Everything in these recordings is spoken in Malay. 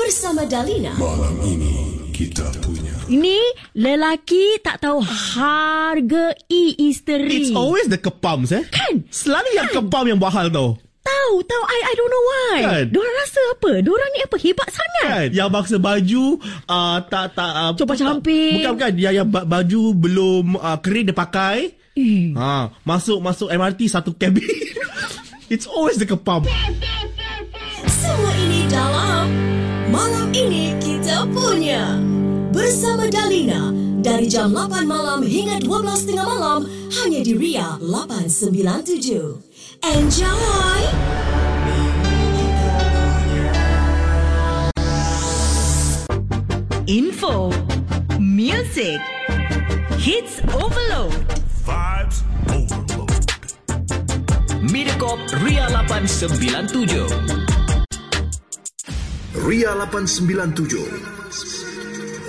bersama Dalina. Malam ini kita punya. Ini lelaki tak tahu harga e-isteri. It's always the kepams eh. Kan? Selalu yang kepam yang bahal tau. Tahu, tahu. I, I don't know why. Kan? Diorang rasa apa? Diorang ni apa? Hebat sangat. Kan? Yang bangsa baju uh, tak tak uh, Coba camping. Bukan bukan yang yang ba- baju belum uh, kering dia pakai. Eh. Ha, masuk masuk MRT satu kabin. It's always the kepam. Semua ini dalam Malam ini kita punya Bersama Dalina Dari jam 8 malam hingga 12.30 malam Hanya di Ria 897 Enjoy! Info, music, hits overload. Vibes overload. Mediacorp Ria 897. Ria 897.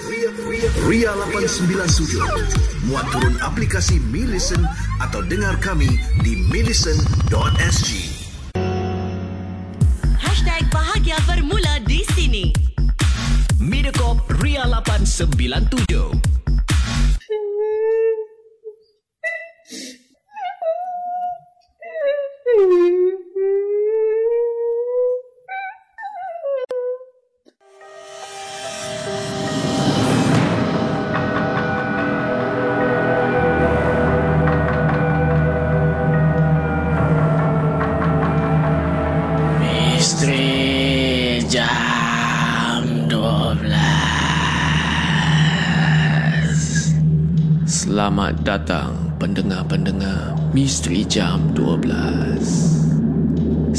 Ria, Ria, Ria 897. Muat turun aplikasi Mi Listen atau dengar kami di millicent.sg. Hashtag bahagia bermula di sini. Mediacorp Ria 897.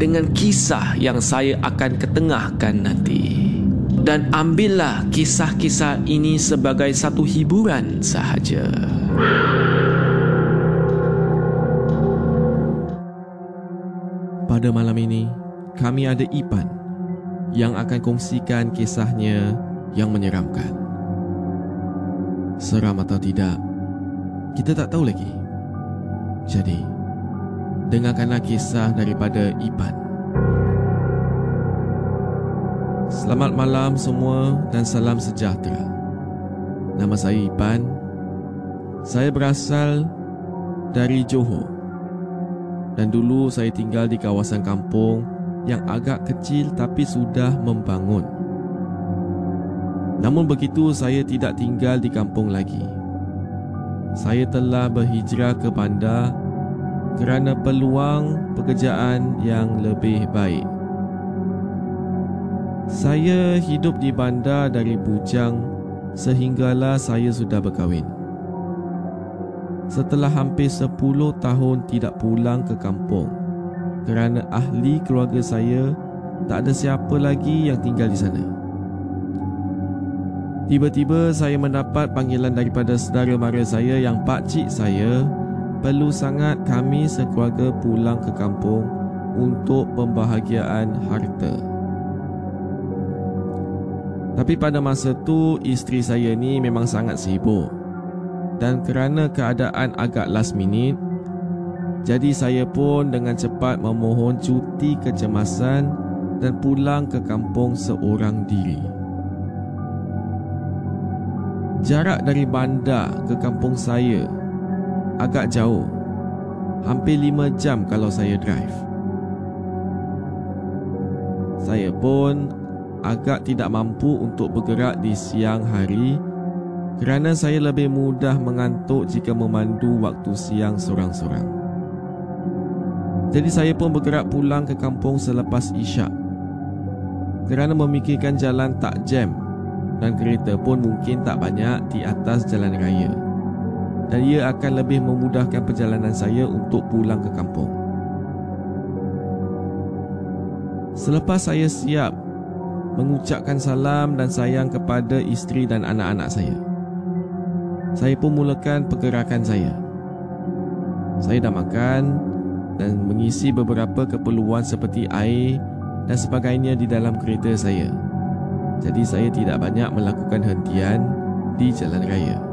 dengan kisah yang saya akan ketengahkan nanti. Dan ambillah kisah-kisah ini sebagai satu hiburan sahaja. Pada malam ini, kami ada Ipan yang akan kongsikan kisahnya yang menyeramkan. Seram atau tidak, kita tak tahu lagi. Jadi, dengarkanlah kisah daripada Ipan. Selamat malam semua dan salam sejahtera. Nama saya Ipan. Saya berasal dari Johor. Dan dulu saya tinggal di kawasan kampung yang agak kecil tapi sudah membangun. Namun begitu saya tidak tinggal di kampung lagi. Saya telah berhijrah ke bandar kerana peluang pekerjaan yang lebih baik. Saya hidup di bandar dari bujang sehinggalah saya sudah berkahwin. Setelah hampir 10 tahun tidak pulang ke kampung kerana ahli keluarga saya tak ada siapa lagi yang tinggal di sana. Tiba-tiba saya mendapat panggilan daripada saudara mara saya yang pakcik saya perlu sangat kami sekeluarga pulang ke kampung untuk pembahagiaan harta. Tapi pada masa tu isteri saya ni memang sangat sibuk. Dan kerana keadaan agak last minute, jadi saya pun dengan cepat memohon cuti kecemasan dan pulang ke kampung seorang diri. Jarak dari bandar ke kampung saya agak jauh. Hampir lima jam kalau saya drive. Saya pun agak tidak mampu untuk bergerak di siang hari kerana saya lebih mudah mengantuk jika memandu waktu siang sorang-sorang. Jadi saya pun bergerak pulang ke kampung selepas isyak. Kerana memikirkan jalan tak jam dan kereta pun mungkin tak banyak di atas jalan raya. Dan ia akan lebih memudahkan perjalanan saya untuk pulang ke kampung. Selepas saya siap mengucapkan salam dan sayang kepada isteri dan anak-anak saya. Saya pun mulakan pergerakan saya. Saya dah makan dan mengisi beberapa keperluan seperti air dan sebagainya di dalam kereta saya. Jadi saya tidak banyak melakukan hentian di jalan raya.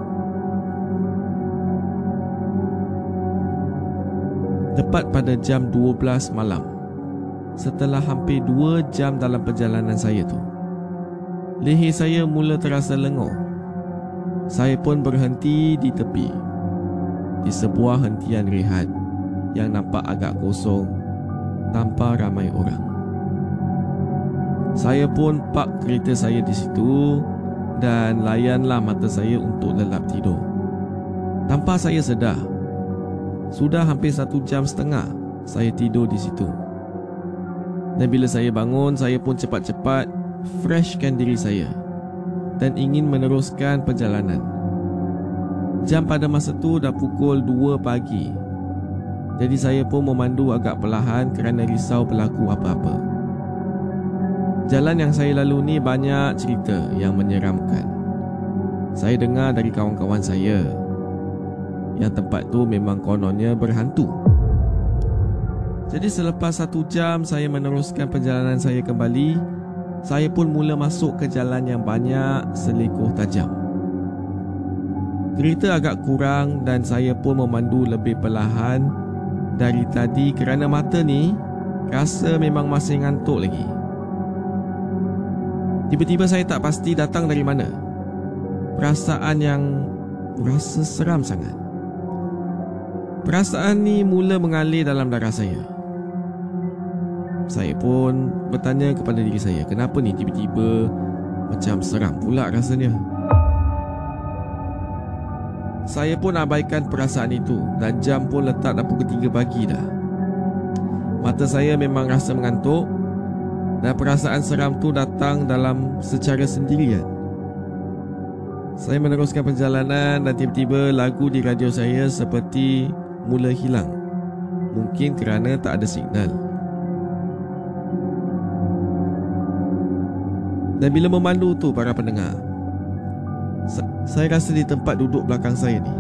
Tepat pada jam 12 malam, setelah hampir 2 jam dalam perjalanan saya tu, leher saya mula terasa lenguh. Saya pun berhenti di tepi di sebuah hentian rehat yang nampak agak kosong tanpa ramai orang. Saya pun park kereta saya di situ dan layanlah mata saya untuk lelap tidur. Tanpa saya sedar, sudah hampir satu jam setengah saya tidur di situ. Dan bila saya bangun, saya pun cepat-cepat freshkan diri saya dan ingin meneruskan perjalanan. Jam pada masa tu dah pukul 2 pagi. Jadi saya pun memandu agak perlahan kerana risau berlaku apa-apa. Jalan yang saya lalu ni banyak cerita yang menyeramkan. Saya dengar dari kawan-kawan saya yang tempat tu memang kononnya berhantu. Jadi selepas satu jam saya meneruskan perjalanan saya kembali, saya pun mula masuk ke jalan yang banyak selikuh tajam. Kereta agak kurang dan saya pun memandu lebih perlahan dari tadi kerana mata ni rasa memang masih ngantuk lagi. Tiba-tiba saya tak pasti datang dari mana. Perasaan yang rasa seram sangat. Perasaan ni mula mengalir dalam darah saya. Saya pun bertanya kepada diri saya, kenapa ni tiba-tiba macam seram pula rasanya. Saya pun abaikan perasaan itu dan jam pun letak dah pukul 3 pagi dah. Mata saya memang rasa mengantuk dan perasaan seram tu datang dalam secara sendirian. Saya meneruskan perjalanan dan tiba-tiba lagu di radio saya seperti mula hilang. Mungkin kerana tak ada signal. Dan bila memandu tu para pendengar Saya rasa di tempat duduk belakang saya ni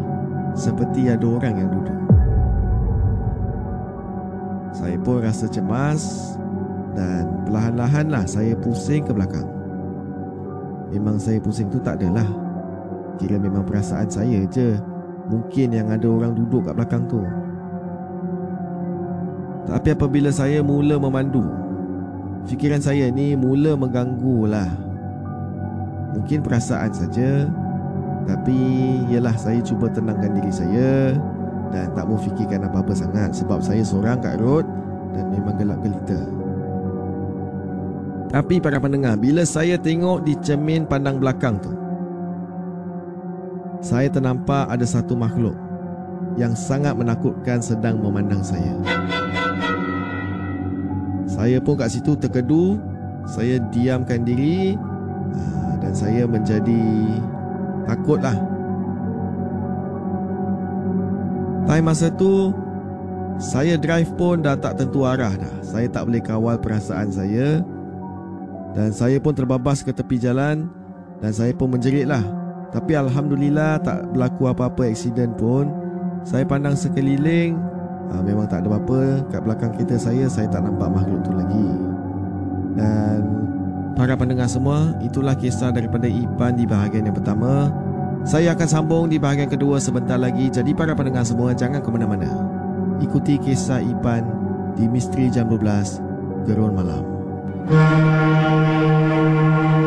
Seperti ada orang yang duduk Saya pun rasa cemas Dan perlahan-lahan lah saya pusing ke belakang Memang saya pusing tu tak adalah Kira memang perasaan saya je Mungkin yang ada orang duduk kat belakang tu. Tapi apabila saya mula memandu Fikiran saya ni mula mengganggu lah. Mungkin perasaan saja Tapi Yelah saya cuba tenangkan diri saya Dan tak mau fikirkan apa-apa sangat Sebab saya seorang kat road Dan memang gelap gelita. Tapi para pendengar Bila saya tengok di cermin pandang belakang tu Saya ternampak ada satu makhluk Yang sangat menakutkan sedang memandang saya. Saya pun kat situ terkedu. Saya diamkan diri ah, Dan saya menjadi Takut lah Time masa tu Saya drive pun dah tak tentu arah dah. Saya tak boleh kawal perasaan saya. Dan saya pun terbabas ke tepi jalan Dan saya pun menjerit lah Tapi Alhamdulillah tak berlaku apa-apa aksiden pun. Saya pandang sekeliling uh, memang tak ada apa-apa. Kat belakang kereta saya saya tak nampak makhluk tu lagi. Dan para pendengar semua itulah kisah daripada Ipan di bahagian yang pertama. Saya akan sambung di bahagian kedua sebentar lagi. Jadi para pendengar semua jangan ke mana-mana. Ikuti kisah Ipan di Misteri Jam 12 Gerun Malam. Jam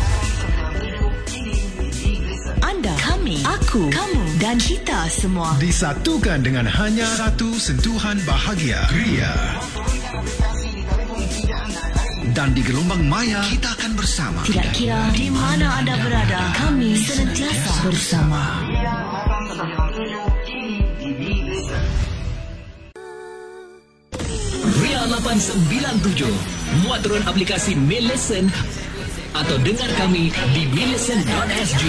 aku, kamu dan kita semua. Disatukan dengan hanya satu sentuhan bahagia. Ria. Dan di gelombang maya kita akan bersama. Tidak kira di mana anda berada, kami senantiasa bersama. Ria 897 Muat turun aplikasi Millicent Atau dengar kami di millicent.sg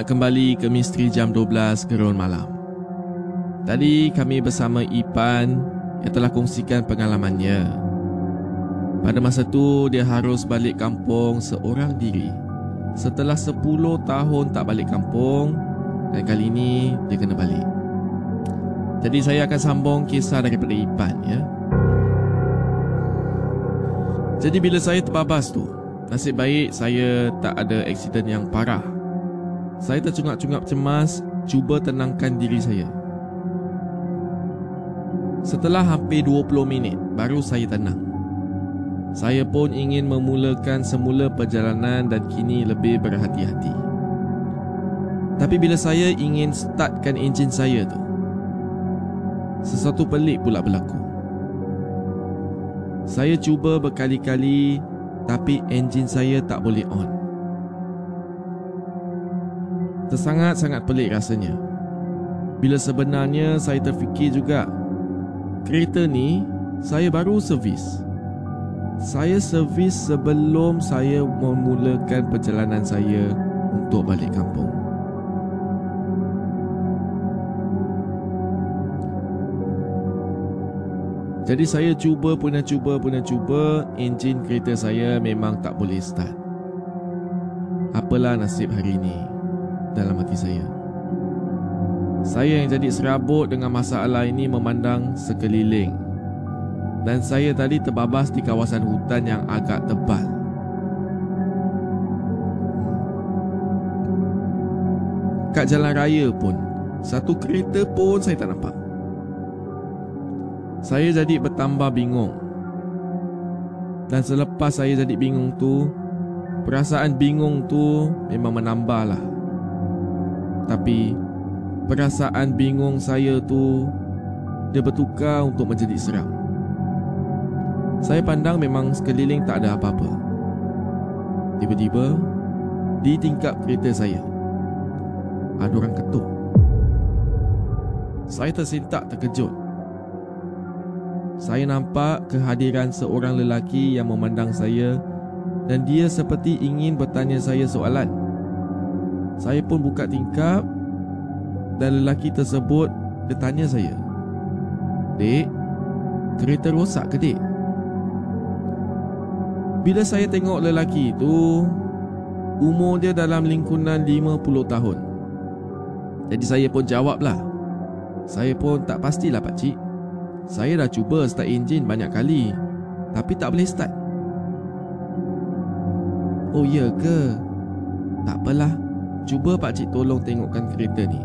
Selamat kembali ke Misteri Jam 12 Gerun Malam. Tadi kami bersama Ipan yang telah kongsikan pengalamannya. Pada masa tu dia harus balik kampung seorang diri. Setelah 10 tahun tak balik kampung dan kali ini dia kena balik. Jadi saya akan sambung kisah daripada Ipan ya. Jadi bila saya terbabas tu, nasib baik saya tak ada aksiden yang parah. Saya tercungap-cungap cemas cuba tenangkan diri saya. Setelah hampir 20 minit baru saya tenang. Saya pun ingin memulakan semula perjalanan dan kini lebih berhati-hati. Tapi bila saya ingin startkan enjin saya tu, sesuatu pelik pula berlaku. Saya cuba berkali-kali tapi enjin saya tak boleh on. Tersangat-sangat pelik rasanya. Bila sebenarnya saya terfikir juga kereta ni saya baru servis. Saya servis sebelum saya memulakan perjalanan saya untuk balik kampung. Jadi saya cuba punya cuba punya cuba enjin kereta saya memang tak boleh start. Apalah nasib hari ini dalam hati saya. Saya yang jadi serabut dengan masalah ini memandang sekeliling. Dan saya tadi terbabas di kawasan hutan yang agak tebal. Kat jalan raya pun, satu kereta pun saya tak nampak. Saya jadi bertambah bingung. Dan selepas saya jadi bingung tu, perasaan bingung tu memang menambah lah. Tapi perasaan bingung saya tu dia bertukar untuk menjadi seram. Saya pandang memang sekeliling tak ada apa-apa. Tiba-tiba di tingkap kereta saya ada orang ketuk. Saya tersentak terkejut. Saya nampak kehadiran seorang lelaki yang memandang saya dan dia seperti ingin bertanya saya soalan. Saya pun buka tingkap dan lelaki tersebut dia tanya saya. Dek, kereta rosak ke dek? Bila saya tengok lelaki itu, umur dia dalam lingkungan 50 tahun. Jadi saya pun jawablah. Saya pun tak pastilah pakcik. Saya dah cuba start enjin banyak kali tapi tak boleh start. Oh ya ke? Tak apalah. Cuba pakcik tolong tengokkan kereta ni.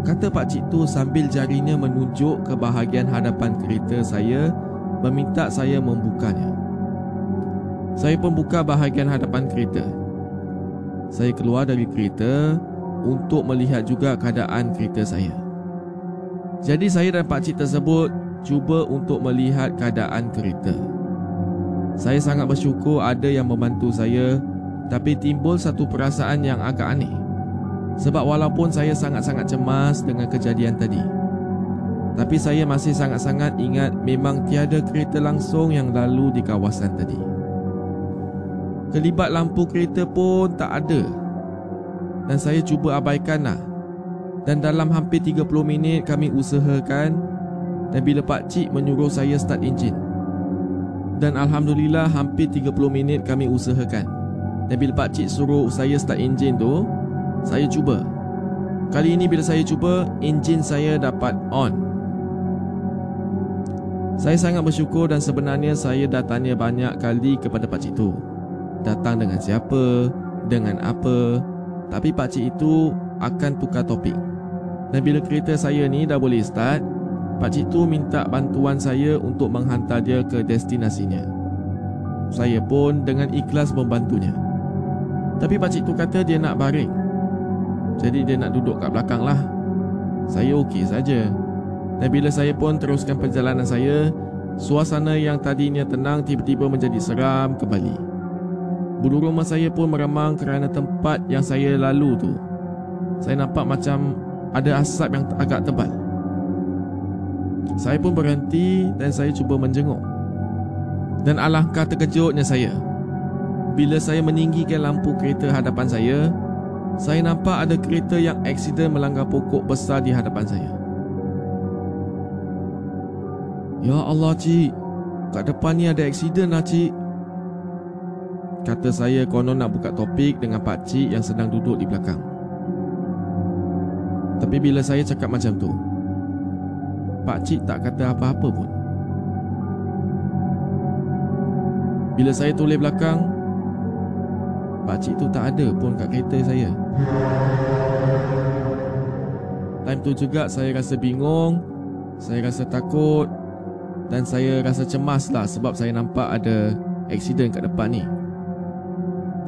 Kata pakcik tu sambil jarinya menunjuk ke bahagian hadapan kereta saya meminta saya membukanya. Saya pun buka bahagian hadapan kereta. Saya keluar dari kereta untuk melihat juga keadaan kereta saya. Jadi saya dan pakcik tersebut cuba untuk melihat keadaan kereta. Saya sangat bersyukur ada yang membantu saya tapi timbul satu perasaan yang agak aneh. Sebab walaupun saya sangat-sangat cemas dengan kejadian tadi Tapi saya masih sangat-sangat ingat memang tiada kereta langsung yang lalu di kawasan tadi. Kelibat lampu kereta pun tak ada. Dan saya cuba abaikanlah Dan dalam hampir 30 minit kami usahakan Dan bila Pak Cik menyuruh saya start enjin. Dan Alhamdulillah hampir 30 minit kami usahakan Dan bila Pak Cik suruh saya start enjin tu saya cuba. Kali ini bila saya cuba, enjin saya dapat on. Saya sangat bersyukur dan sebenarnya saya dah tanya banyak kali kepada pakcik itu. Datang dengan siapa, dengan apa. Tapi pakcik itu akan tukar topik. Dan bila kereta saya ni dah boleh start, pakcik itu minta bantuan saya untuk menghantar dia ke destinasinya. Saya pun dengan ikhlas membantunya. Tapi pakcik itu kata dia nak baring. Jadi dia nak duduk kat belakang lah. Saya okey saja. Dan bila saya pun teruskan perjalanan saya Suasana yang tadinya tenang tiba-tiba menjadi seram kembali. Bulu rumah saya pun meramang kerana tempat yang saya lalu tu. Saya nampak macam ada asap yang agak tebal. Saya pun berhenti dan saya cuba menjenguk. Dan alangkah terkejutnya saya Bila saya meninggikan lampu kereta hadapan saya saya nampak ada kereta yang aksiden melanggar pokok besar di hadapan saya. Ya Allah, cik. Kat depan ni ada aksiden lah, cik. Kata saya konon nak buka topik dengan pak cik yang sedang duduk di belakang. Tapi bila saya cakap macam tu, pak cik tak kata apa-apa pun. Bila saya toleh belakang, Pakcik tu tak ada pun kat kereta saya. Time tu juga saya rasa bingung Saya rasa takut Dan saya rasa cemas lah Sebab saya nampak ada Aksiden kat depan ni.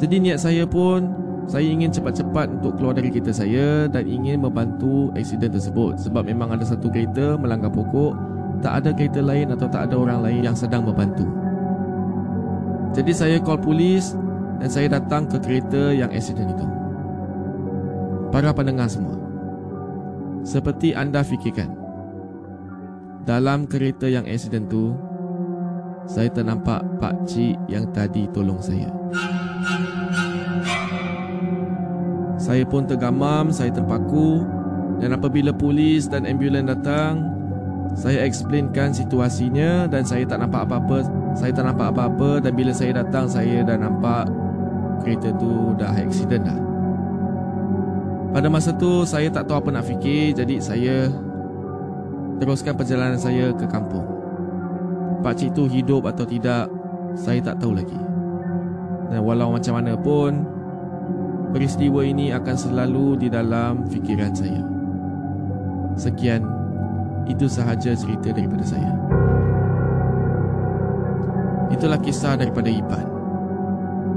Jadi niat saya pun Saya ingin cepat-cepat untuk keluar dari kereta saya Dan ingin membantu aksiden tersebut Sebab memang ada satu kereta melanggar pokok Tak ada kereta lain atau tak ada orang lain yang sedang membantu. Jadi saya call polis dan saya datang ke kereta yang accident itu. Para pendengar semua, seperti anda fikirkan, dalam kereta yang accident itu, saya ternampak Pak Cik yang tadi tolong saya. Saya pun tergamam, saya terpaku dan apabila polis dan ambulans datang, saya explainkan situasinya dan saya tak nampak apa-apa. Saya tak nampak apa-apa dan bila saya datang saya dah nampak kereta tu dah accident dah. Pada masa tu saya tak tahu apa nak fikir jadi saya teruskan perjalanan saya ke kampung. Pak cik tu hidup atau tidak saya tak tahu lagi. Dan walau macam mana pun peristiwa ini akan selalu di dalam fikiran saya. Sekian itu sahaja cerita daripada saya. Itulah kisah daripada Ipan.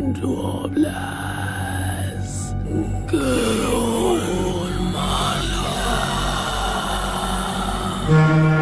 12 Gerun Misteri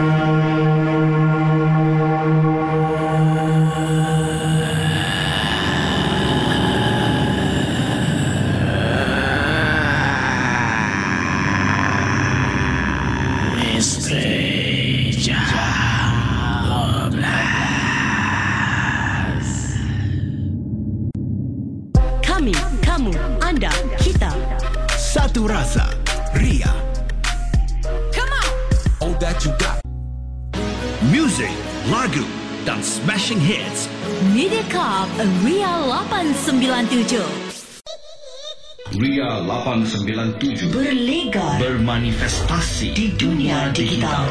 Music, lagu dan smashing hits. Mediacorp Ria 897. Ria 897 Berlegar. bermanifestasi di dunia digital.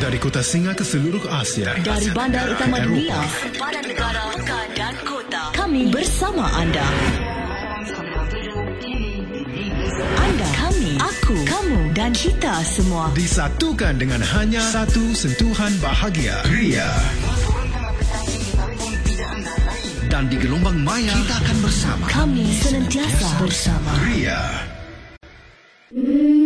Dari kota Singa ke seluruh Asia. Dari bandar utama dunia, sempadan negara, pekan dan kota. Kami bersama. Anda, aku, kamu dan kita semua. Disatukan dengan hanya satu sentuhan bahagia. Ria. Dan di gelombang maya kita akan bersama. Kami senantiasa bersama. Ria. Misteri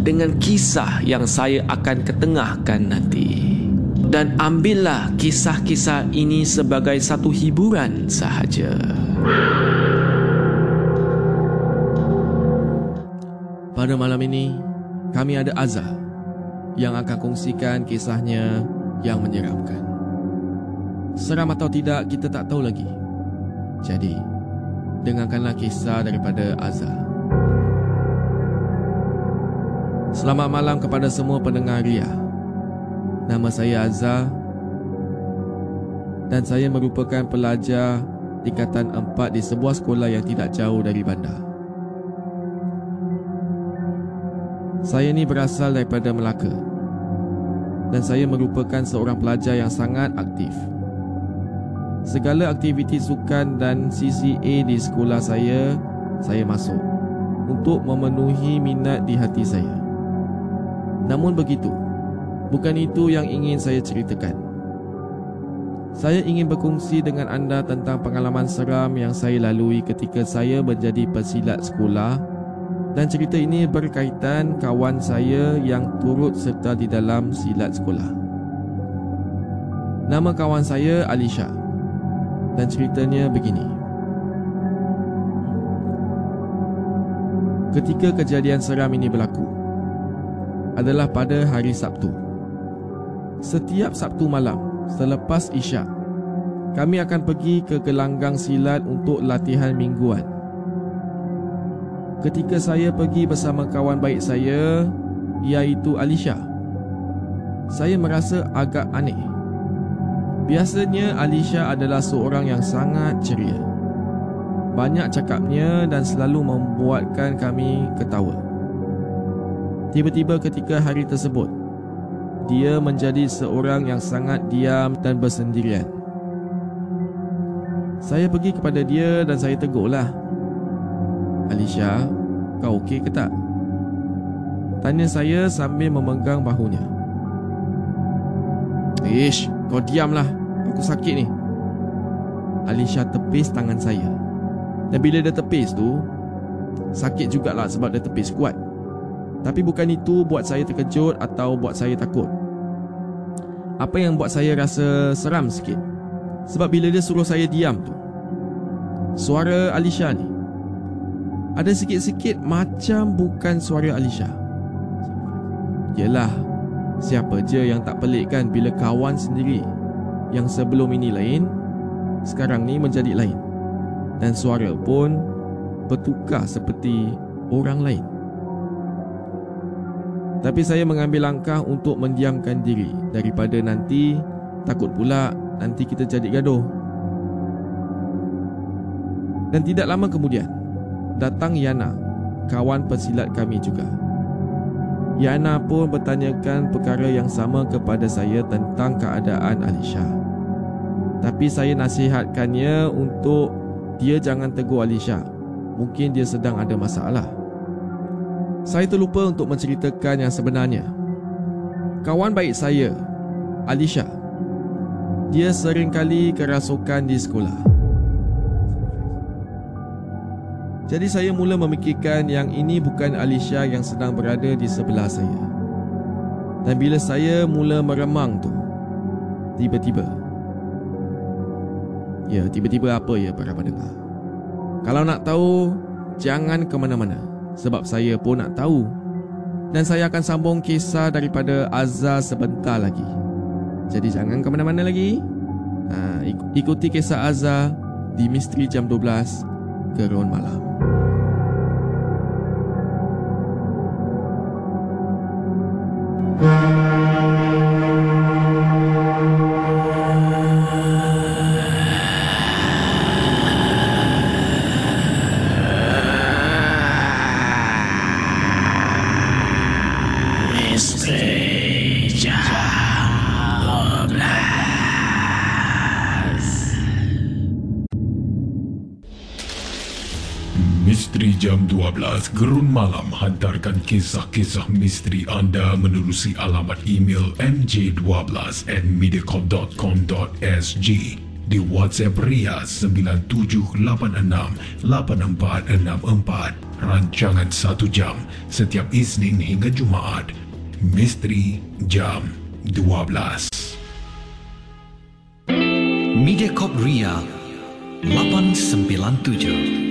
dengan kisah yang saya akan ketengahkan nanti. Dan ambillah kisah-kisah ini sebagai satu hiburan sahaja. Pada malam ini, kami ada Azhar yang akan kongsikan kisahnya yang menyeramkan. Seram atau tidak, kita tak tahu lagi. Jadi, dengarkanlah kisah daripada Azhar. Selamat malam kepada semua pendengar Ria. Nama saya Azhar dan saya merupakan pelajar tingkatan 4 di sebuah sekolah yang tidak jauh dari bandar. Saya ni berasal daripada Melaka dan saya merupakan seorang pelajar yang sangat aktif. Segala aktiviti sukan dan CCA di sekolah saya, saya masuk untuk memenuhi minat di hati saya. Namun begitu, bukan itu yang ingin saya ceritakan. Saya ingin berkongsi dengan anda tentang pengalaman seram yang saya lalui ketika saya menjadi pesilat sekolah dan cerita ini berkaitan kawan saya yang turut serta di dalam silat sekolah. Nama kawan saya Alisha dan ceritanya begini. Ketika kejadian seram ini berlaku adalah pada hari Sabtu. Setiap Sabtu malam selepas Isyak, kami akan pergi ke gelanggang silat untuk latihan mingguan. Ketika saya pergi bersama kawan baik saya, iaitu Alisha, saya merasa agak aneh. Biasanya Alisha adalah seorang yang sangat ceria. Banyak cakapnya dan selalu membuatkan kami ketawa. Tiba-tiba ketika hari tersebut, dia menjadi seorang yang sangat diam dan bersendirian. Saya pergi kepada dia dan saya tegurlah. Alicia, kau okey ke tak? Tanya saya sambil memegang bahunya. Ish, kau diamlah. Aku sakit ni. Alicia tepis tangan saya. Dan bila dia tepis tu, sakit jugalah sebab dia tepis kuat. Tapi bukan itu buat saya terkejut atau buat saya takut. Apa yang buat saya rasa seram sikit? Sebab bila dia suruh saya diam tu, suara Alicia ni ada sikit-sikit macam bukan suara Alicia. Yelah, siapa je yang tak pelik kan bila kawan sendiri yang sebelum ini lain, sekarang ni menjadi lain. Dan suara pun bertukar seperti orang lain. Tapi saya mengambil langkah untuk mendiamkan diri daripada nanti takut pula nanti kita jadi gaduh. Dan tidak lama kemudian datang Yana, kawan pesilat kami juga. Yana pun bertanyakan perkara yang sama kepada saya tentang keadaan Alisha. Tapi saya nasihatkannya untuk dia jangan tegur Alisha. Mungkin dia sedang ada masalah. Saya terlupa untuk menceritakan yang sebenarnya. Kawan baik saya, Alisha, dia sering kali kerasukan di sekolah. Jadi saya mula memikirkan yang ini bukan Alisha yang sedang berada di sebelah saya. Dan bila saya mula meremang tu, tiba-tiba. Ya, tiba-tiba apa ya para pendengar? Kalau nak tahu, jangan ke mana-mana sebab saya pun nak tahu. Dan saya akan sambung kisah daripada Azza sebentar lagi. Jadi jangan ke mana-mana lagi. Ha, ikuti kisah Azza di Misteri Jam 12 Gerun Malam. Misteri Gerun Malam hantarkan kisah-kisah misteri anda menerusi alamat email mj12 at mediacorp.com.sg di WhatsApp Ria 97868464 rancangan 1 jam setiap Isnin hingga Jumaat. Misteri Jam 12 Mediacorp Ria 897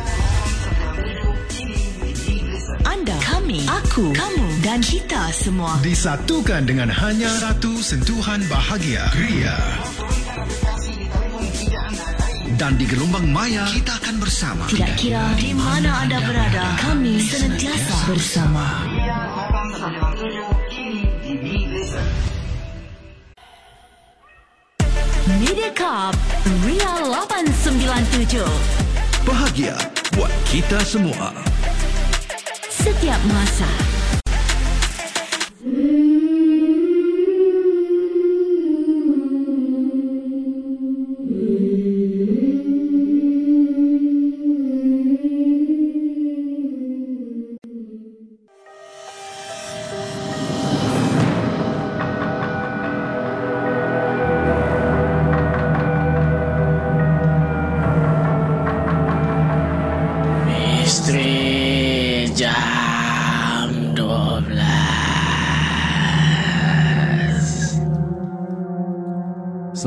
aku, kamu dan kita semua disatukan dengan hanya satu sentuhan bahagia. Ria. Dan di gelombang maya kita akan bersama. Tidak kira di mana anda berada, kami senantiasa bersama. Mediacorp Ria 897 Bahagia buat kita semua. Setiap masa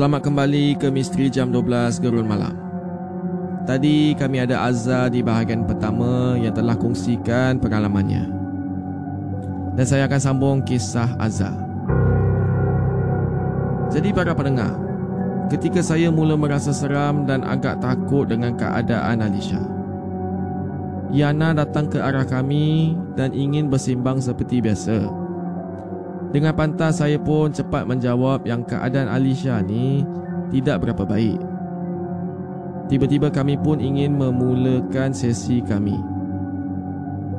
Selamat kembali ke Misteri Jam 12 Gerun Malam. Tadi kami ada Azza di bahagian pertama yang telah kongsikan pengalamannya. Dan saya akan sambung kisah Azza. Jadi para pendengar, ketika saya mula merasa seram dan agak takut dengan keadaan Alisha. Yana datang ke arah kami dan ingin bersimbang seperti biasa. Dengan pantas saya pun cepat menjawab yang keadaan Alisha ni tidak berapa baik. Tiba-tiba kami pun ingin memulakan sesi kami.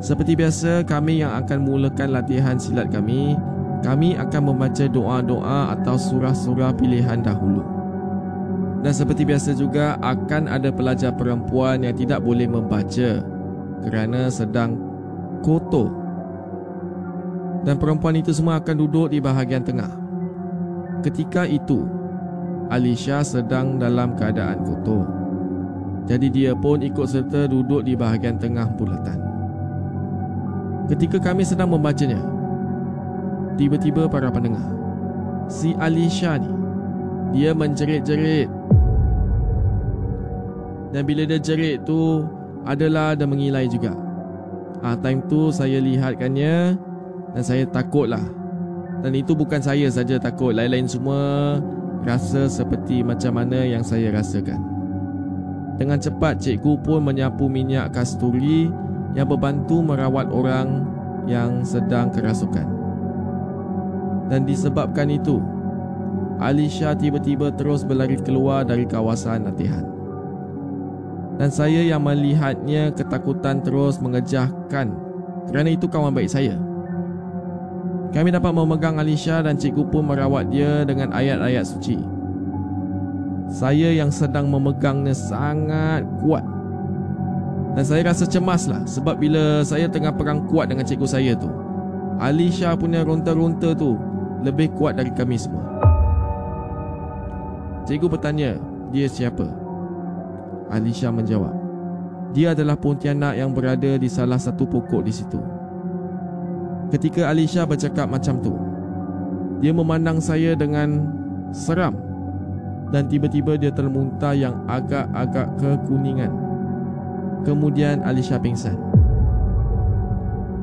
Seperti biasa, kami yang akan mulakan latihan silat kami, kami akan membaca doa-doa atau surah-surah pilihan dahulu. Dan seperti biasa juga akan ada pelajar perempuan yang tidak boleh membaca kerana sedang kotor. Dan perempuan itu semua akan duduk di bahagian tengah. Ketika itu, Alisha sedang dalam keadaan kotor. Jadi dia pun ikut serta duduk di bahagian tengah bulatan. Ketika kami sedang membacanya, tiba-tiba para pendengar, si Alisha ni, dia menjerit-jerit. Dan bila dia jerit tu, adalah dia mengilai juga. Ah, time tu saya lihatkannya dan saya takutlah. Dan itu bukan saya saja takut, lain-lain semua rasa seperti macam mana yang saya rasakan. Dengan cepat cikgu pun menyapu minyak kasturi yang berbantu merawat orang yang sedang kerasukan. Dan disebabkan itu, Alisha tiba-tiba terus berlari keluar dari kawasan latihan. Dan saya yang melihatnya ketakutan terus mengejahkan kerana itu kawan baik saya. Kami dapat memegang Alisha dan cikgu pun merawat dia dengan ayat-ayat suci. Saya yang sedang memegangnya sangat kuat. Dan saya rasa cemaslah sebab bila saya tengah perang kuat dengan cikgu saya tu, Alisha punya ronta-ronta tu lebih kuat dari kami semua. Cikgu bertanya, dia siapa? Alisha menjawab, dia adalah pontianak yang berada di salah satu pokok di situ. Ketika Alisha bercakap macam tu, dia memandang saya dengan seram dan tiba-tiba dia termuntah yang agak-agak kekuningan. Kemudian Alisha pingsan.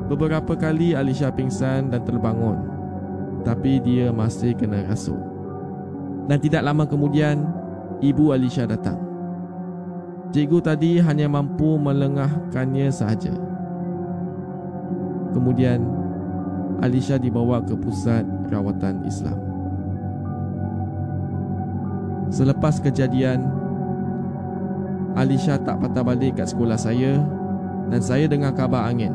Beberapa kali Alisha pingsan dan terbangun, tapi dia masih kena rasuk. Dan tidak lama kemudian, ibu Alisha datang. Cikgu tadi hanya mampu melengahkannya sahaja. Kemudian, Alisha dibawa ke pusat rawatan Islam. Selepas kejadian, Alisha tak patah balik kat sekolah saya dan saya dengar kabar angin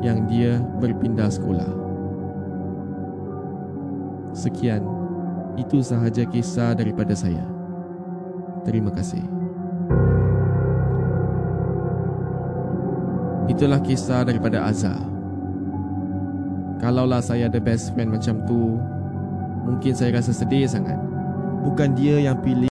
yang dia berpindah sekolah. Sekian, itu sahaja kisah daripada saya. Terima kasih. Itulah kisah daripada Azhar. Kalaulah saya ada best friend macam tu, mungkin saya rasa sedih sangat. Bukan dia yang pilih